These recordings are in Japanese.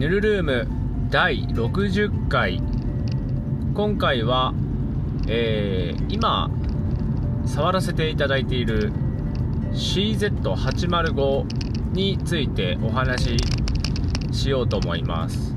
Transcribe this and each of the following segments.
ヌルルーム第60回。今回は、えー、今触らせていただいている CZ805 についてお話ししようと思います。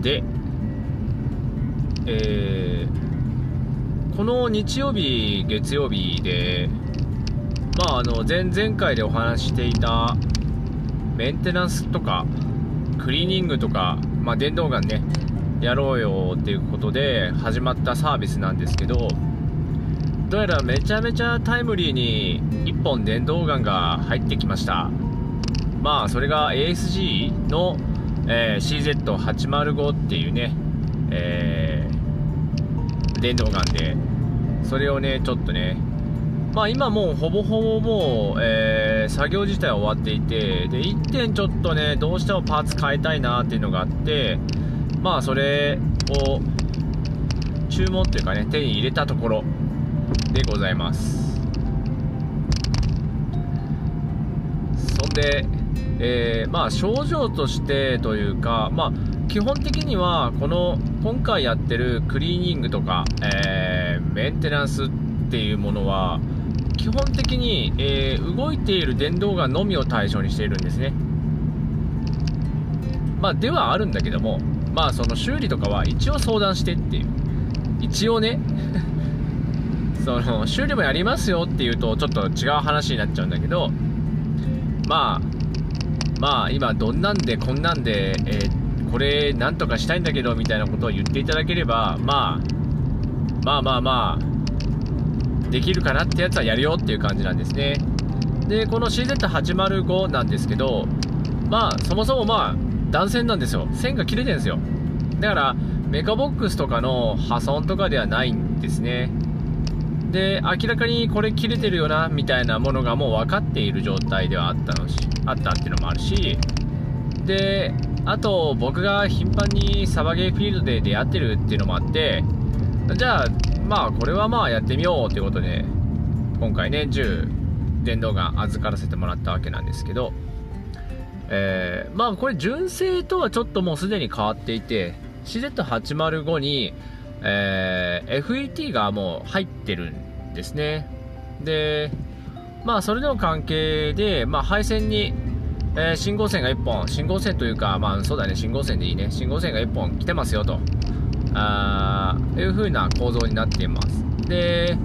で、えー、この日曜日月曜日でまああの前々回でお話ししていたメンテナンスとかクリーニングとか、まあ、電動ガンねやろうよっていうことで始まったサービスなんですけどどうやらめちゃめちゃタイムリーに1本電動ガンが入ってきました。まあそれが ASG の、えー、CZ805 っていうね、えー、電動ガンでそれをねちょっとねまあ今もうほぼほぼもう、えー、作業自体は終わっていて、で、1点ちょっとね、どうしてもパーツ変えたいなっていうのがあって、まあそれを注文というかね、手に入れたところでございます。そんで、えー、まあ症状としてというか、まあ基本的にはこの今回やってるクリーニングとか、えー、メンテナンスっていうものは、基本的に、えー、動いている電動ガンのみを対象にしているんですね。まあ、ではあるんだけども、まあ、その修理とかは一応相談してっていう。一応ね、その、修理もやりますよっていうと、ちょっと違う話になっちゃうんだけど、まあ、まあ、今、どんなんで、こんなんで、えー、これ、なんとかしたいんだけど、みたいなことを言っていただければ、まあ、まあまあまあ、できるかなってやつはやるよっていう感じなんですね。でこの CZ805 なんですけどまあそもそもまあ断線なんですよ。線が切れてるんですよ。だからメカボックスとかの破損とかではないんですね。で明らかにこれ切れてるよなみたいなものがもう分かっている状態ではあったのしあったっていうのもあるし。であと僕が頻繁にサバゲーフィールドで出会ってるっていうのもあってじゃあまあこれはまあやってみようということで今回ね10電動ガン預からせてもらったわけなんですけどえー、まあこれ純正とはちょっともうすでに変わっていて CZ805 に、えー、FET がもう入ってるんですね。でまあそれの関係で、まあ、配線に、えー、信号線が1本信号線というかまあそうだね信号線でいいね。信号線が1本来てますよと。あいう風な構造になっています。で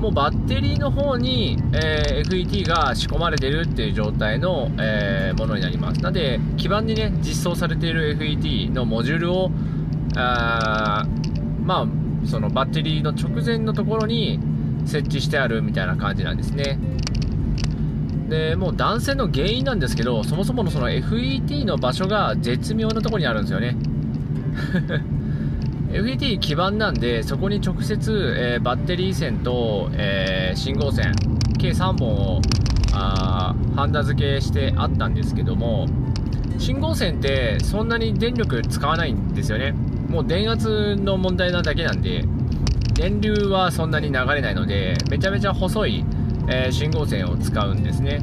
もうバッテリーの方に、えー、FET が仕込まれてるっていう状態の、えー、ものになります。なので基板にね実装されている FET のモジュールをあまあそのバッテリーの直前のところに設置してあるみたいな感じなんですね。でもう断線の原因なんですけどそもそものその FET の場所が絶妙なところにあるんですよね。FET 基板なんでそこに直接、えー、バッテリー線と、えー、信号線計3本をあハンダ付けしてあったんですけども信号線ってそんなに電力使わないんですよね。もう電圧の問題なだけなんで電流はそんなに流れないのでめちゃめちゃ細い、えー、信号線を使うんですね。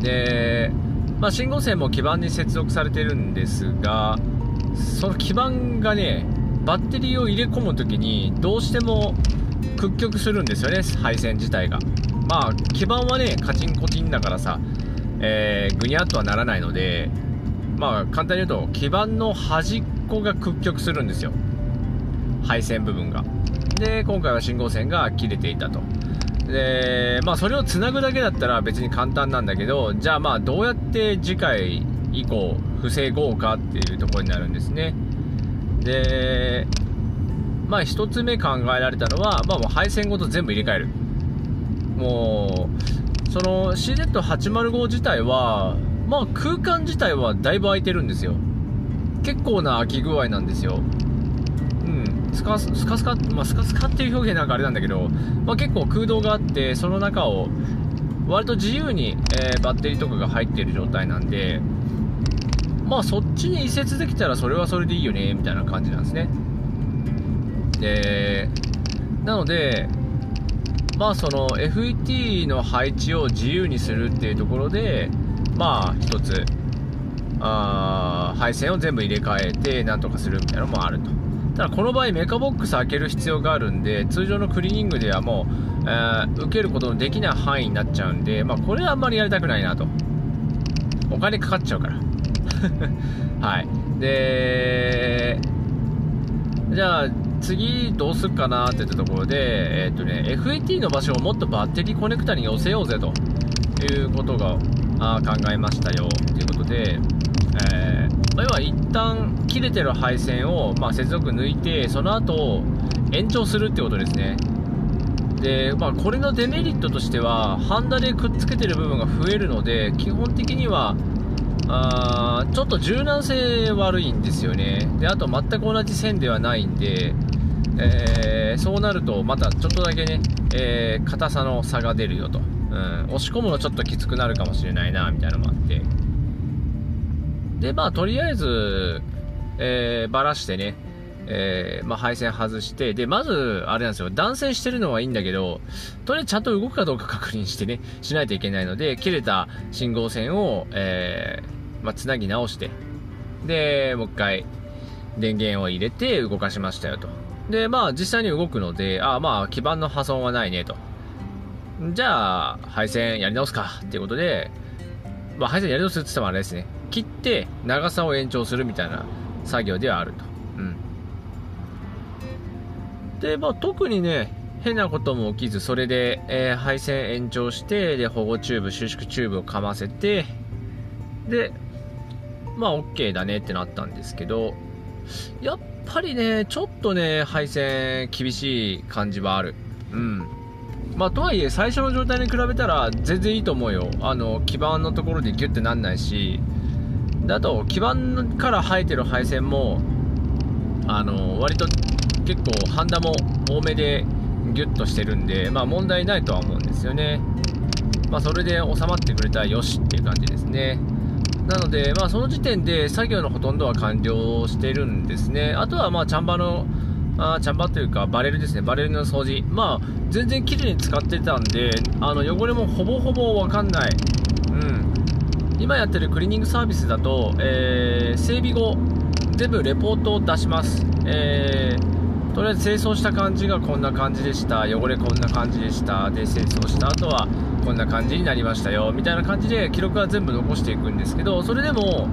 で、まあ、信号線も基板に接続されてるんですがその基板がねバッテリーを入れ込む時にどうしても屈曲するんですよね配線自体が。まあ基板はねカチンコチンだからさ、えー、ぐにゃっとはならないのでまあ簡単に言うと基板の端っこが屈曲するんですよ。配線部分が。で今回は信号線が切れていたと。でまあそれをつなぐだけだったら別に簡単なんだけどじゃあまあどうやって次回以降防ごうかっていうところになるんですね。でまあ1つ目考えられたのは、まあ、もう配線ごと全部入れ替える。もうその CZ805 自体はまあ空間自体はだいぶ空いてるんですよ。結構な空き具合なんですよ。うん。スカスカスカ、まあ、スカスカっていう表現なんかあれなんだけど、まあ、結構空洞があってその中を割と自由に、えー、バッテリーとかが入っている状態なんでまあそっちに移設できたらそれはそれでいいよねみたいな感じなんですね。でなのでまあその FET の配置を自由にするっていうところでまあ一つあ配線を全部入れ替えてなんとかするみたいなのもあると。ただこの場合メカボックス開ける必要があるんで通常のクリーニングではもう、えー、受けることのできない範囲になっちゃうんで、まあ、これはあんまりやりたくないなと。お金かかっちゃうから。はい。でじゃあ次どうすっかなって言ったところで、えっ、とね、FAT の場所をもっとバッテリーコネクタに寄せようぜと。いうことがあ考えましたよ。ということで、えー、要は一旦切れてる配線を、まあ、接続抜いて、その後延長するってことですね。で、まあ、これのデメリットとしては、ハンダでくっつけてる部分が増えるので、基本的には、あちょっと柔軟性悪いんですよね。で、あと全く同じ線ではないんで、えー、そうなるとまたちょっとだけね、えー、硬さの差が出るよと、うん、押し込むのちょっときつくなるかもしれないなみたいなのもあって。でまあとりあえず、えー、ばらしてねえー、まあ、配線外して、で、まず、あれなんですよ、断線してるのはいいんだけど、とりあえずちゃんと動くかどうか確認してね、しないといけないので、切れた信号線を、えー、まあ、つなぎ直して、で、もう一回、電源を入れて動かしましたよと。で、まあ、実際に動くので、ああまあ、基板の破損はないねと。じゃあ、配線やり直すかっていうことで、まあ、配線やり直すって言ってもあれですね。切って長さを延長するみたいな作業ではあると。うん。で、まあ、特にね、変なことも起きず、それで、えー、配線延長して、で、保護チューブ、収縮チューブをかませて、で、まあ、OK だねってなったんですけど、やっぱりね、ちょっとね、配線厳しい感じはある。うん。まあ、とはいえ、最初の状態に比べたら全然いいと思うよ。あの、基板のところでギュッてなんないし、であと、基板から生えてる配線も、あの、割と結構ハンダも多めでギュッとしてるんで、まあ問題ないとは思うんですよね。まあそれで収まってくれたらよしっていう感じですね。なので、まあその時点で作業のほとんどは完了してるんですね。あとはまあチャンバーの、あチャンバーというかバレルですね。バレルの掃除。まあ全然綺麗に使ってたんで、あの汚れもほぼほぼわかんない。うん。今やってるクリーニングサービスだと、えー、整備後、全部レポートを出します。えーとりあえず清掃した感じがこんな感じでした汚れこんな感じでしたで清掃した後はこんな感じになりましたよみたいな感じで記録は全部残していくんですけどそれでも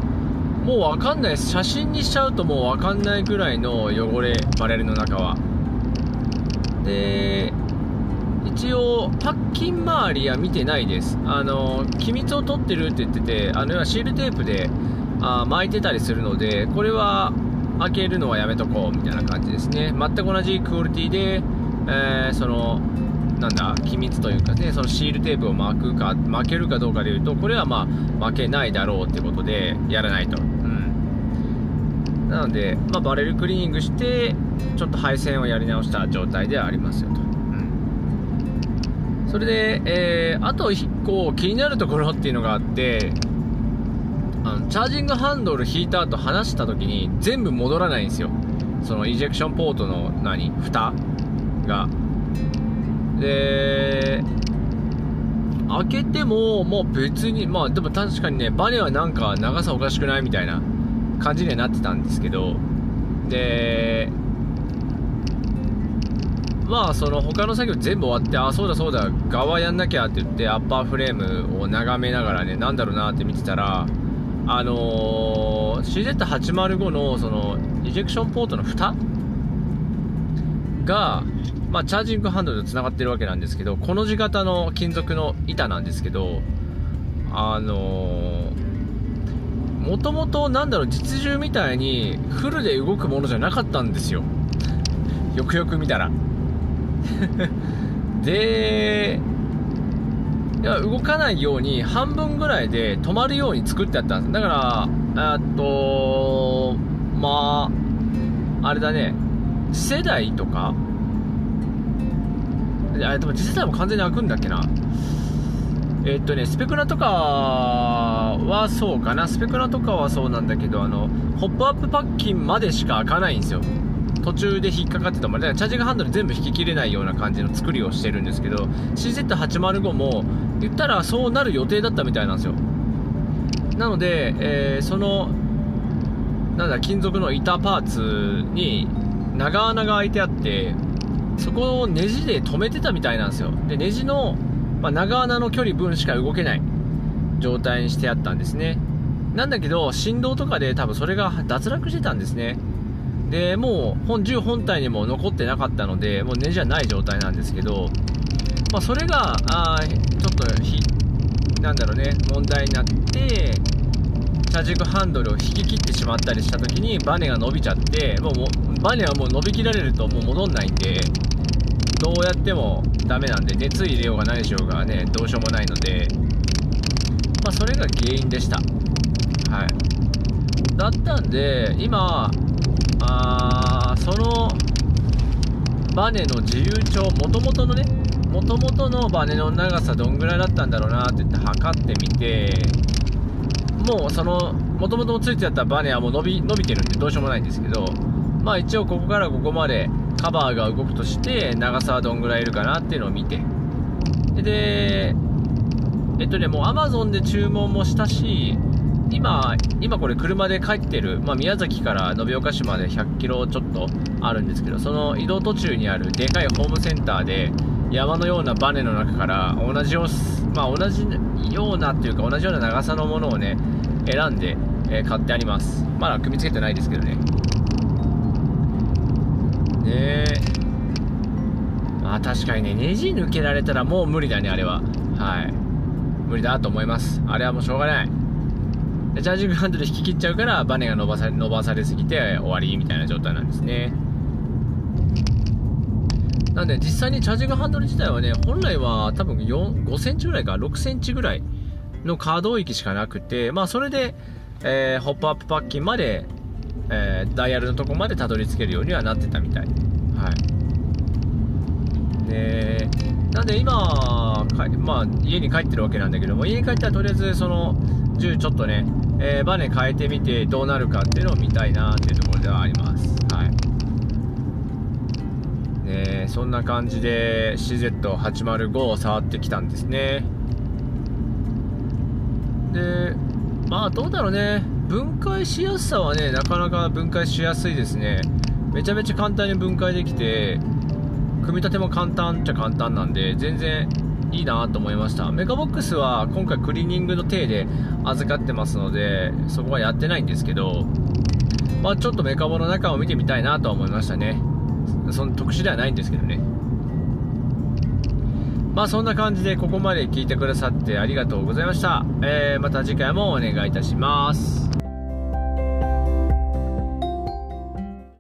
もう分かんないです。写真にしちゃうともう分かんないぐらいの汚れバレルの中は。で一応パッキン周りは見てないです。あの機密を取ってるって言っててあのシールテープであ巻いてたりするのでこれは開けるのはやめとこうみたいな感じですね。全く同じクオリティで、えー、そのなんだ機密というかねそのシールテープを巻くか巻けるかどうかでいうとこれはまあ巻けないだろうってことでやらないと、うん、なので、まあ、バレルクリーニングしてちょっと配線をやり直した状態ではありますよと、うん、それで、えー、あと1個気になるところっていうのがあってあのチャージングハンドル引いた後離した時に全部戻らないんですよ。そのイジェクションポートの何蓋が。で開けてももう別にまあでも確かにねバネはなんか長さおかしくないみたいな感じにはなってたんですけどでまあその他の作業全部終わってあそうだそうだ側やんなきゃって言ってアッパーフレームを眺めながらねなんだろうなって見てたらあのー、CZ805 のそのイジェクションポートの蓋が、まあ、チャージングハンドルと繋がってるわけなんですけど、この字型の金属の板なんですけど、あの、もともとなんだろう、実銃みたいにフルで動くものじゃなかったんですよ。よくよく見たら。で、いや動かないように半分ぐらいで止まるように作ってあったんですだからえっとまああれだね世代とか？あでも次世代も完全に開くんだっけな？えっとねスペクラとかはそうかな。スペクラとかはそうなんだけどあのホップアップパッキンまでしか開かないんですよ。途中で引っかかってたまでチャージングハンドル全部引き切れないような感じの作りをしてるんですけど CZ805 も言ったらそうなる予定だったみたいなんですよ。なので、えー、そのなんだ金属の板パーツに長穴が開いてあってそこをネジで止めてたみたいなんですよ。でネジの、まあ、長穴の距離分しか動けない状態にしてあったんですね。なんだけど振動とかで多分それが脱落してたんですね。でもう本銃本体にも残ってなかったのでもうネジはない状態なんですけど、まあ、それがあちょっとひなんだろうね問題になって車軸ハンドルを引き切ってしまったりした時にバネが伸びちゃってもうバネはもう伸びきられるともう戻んないんでどうやってもダメなんで熱入れようが何しようがねどうしようもないのでまあそれが原因でした。はい。だったんで今あそのバネの自由帳もともとのねもともとのバネの長さどんぐらいだったんだろうなって言って測ってみてもうそのもともとついてあったバネはもう伸び伸びてるんでどうしようもないんですけどまあ一応ここからここまでカバーが動くとして長さはどんぐらいいるかなっていうのを見てでえっとねもう Amazon で注文もしたし今、今これ車で帰ってる、まあ、宮崎から延岡市まで100キロちょっとあるんですけど、その移動途中にあるでかいホームセンターで、山のようなバネの中から同じよう、まあ、同じようなっていうか同じような長さのものをね、選んで、え、買ってあります。まだ組み付けてないですけどね。ね。まあ確かにね、ネジ抜けられたらもう無理だね、あれは。はい。無理だと思います。あれはもうしょうがない。チャージングハンドル引き切っちゃうからバネが伸ばされ伸ばされすぎて終わりみたいな状態なんですねなんで実際にチャージングハンドル自体はね本来は多分5センチぐらいか6センチぐらいの可動域しかなくてまあそれで、えー、ホップアップパッキンまで、えー、ダイヤルのとこまでたどり着けるようにはなってたみたいはいでなんで今まあ、家に帰ってるわけなんだけども家に帰ったらとりあえずその銃ちょっとねえー、バネ変えてみてどうなるかっていうのを見たいなっていうところではあります。はい。ねそんな感じで CZ805 を触ってきたんですね。で、まあどうだろうね。分解しやすさはね、なかなか分解しやすいですね。めちゃめちゃ簡単に分解できて、組み立ても簡単っちゃ簡単なんで、全然いいなと思いました。メカボックスは今回クリーニングの体で預かってますのでそこはやってないんですけどまあちょっとメカボの中を見てみたいなとは思いましたね。その特殊ではないんですけどね。まあそんな感じでここまで聞いてくださってありがとうございました、えー、また次回もお願いいたします。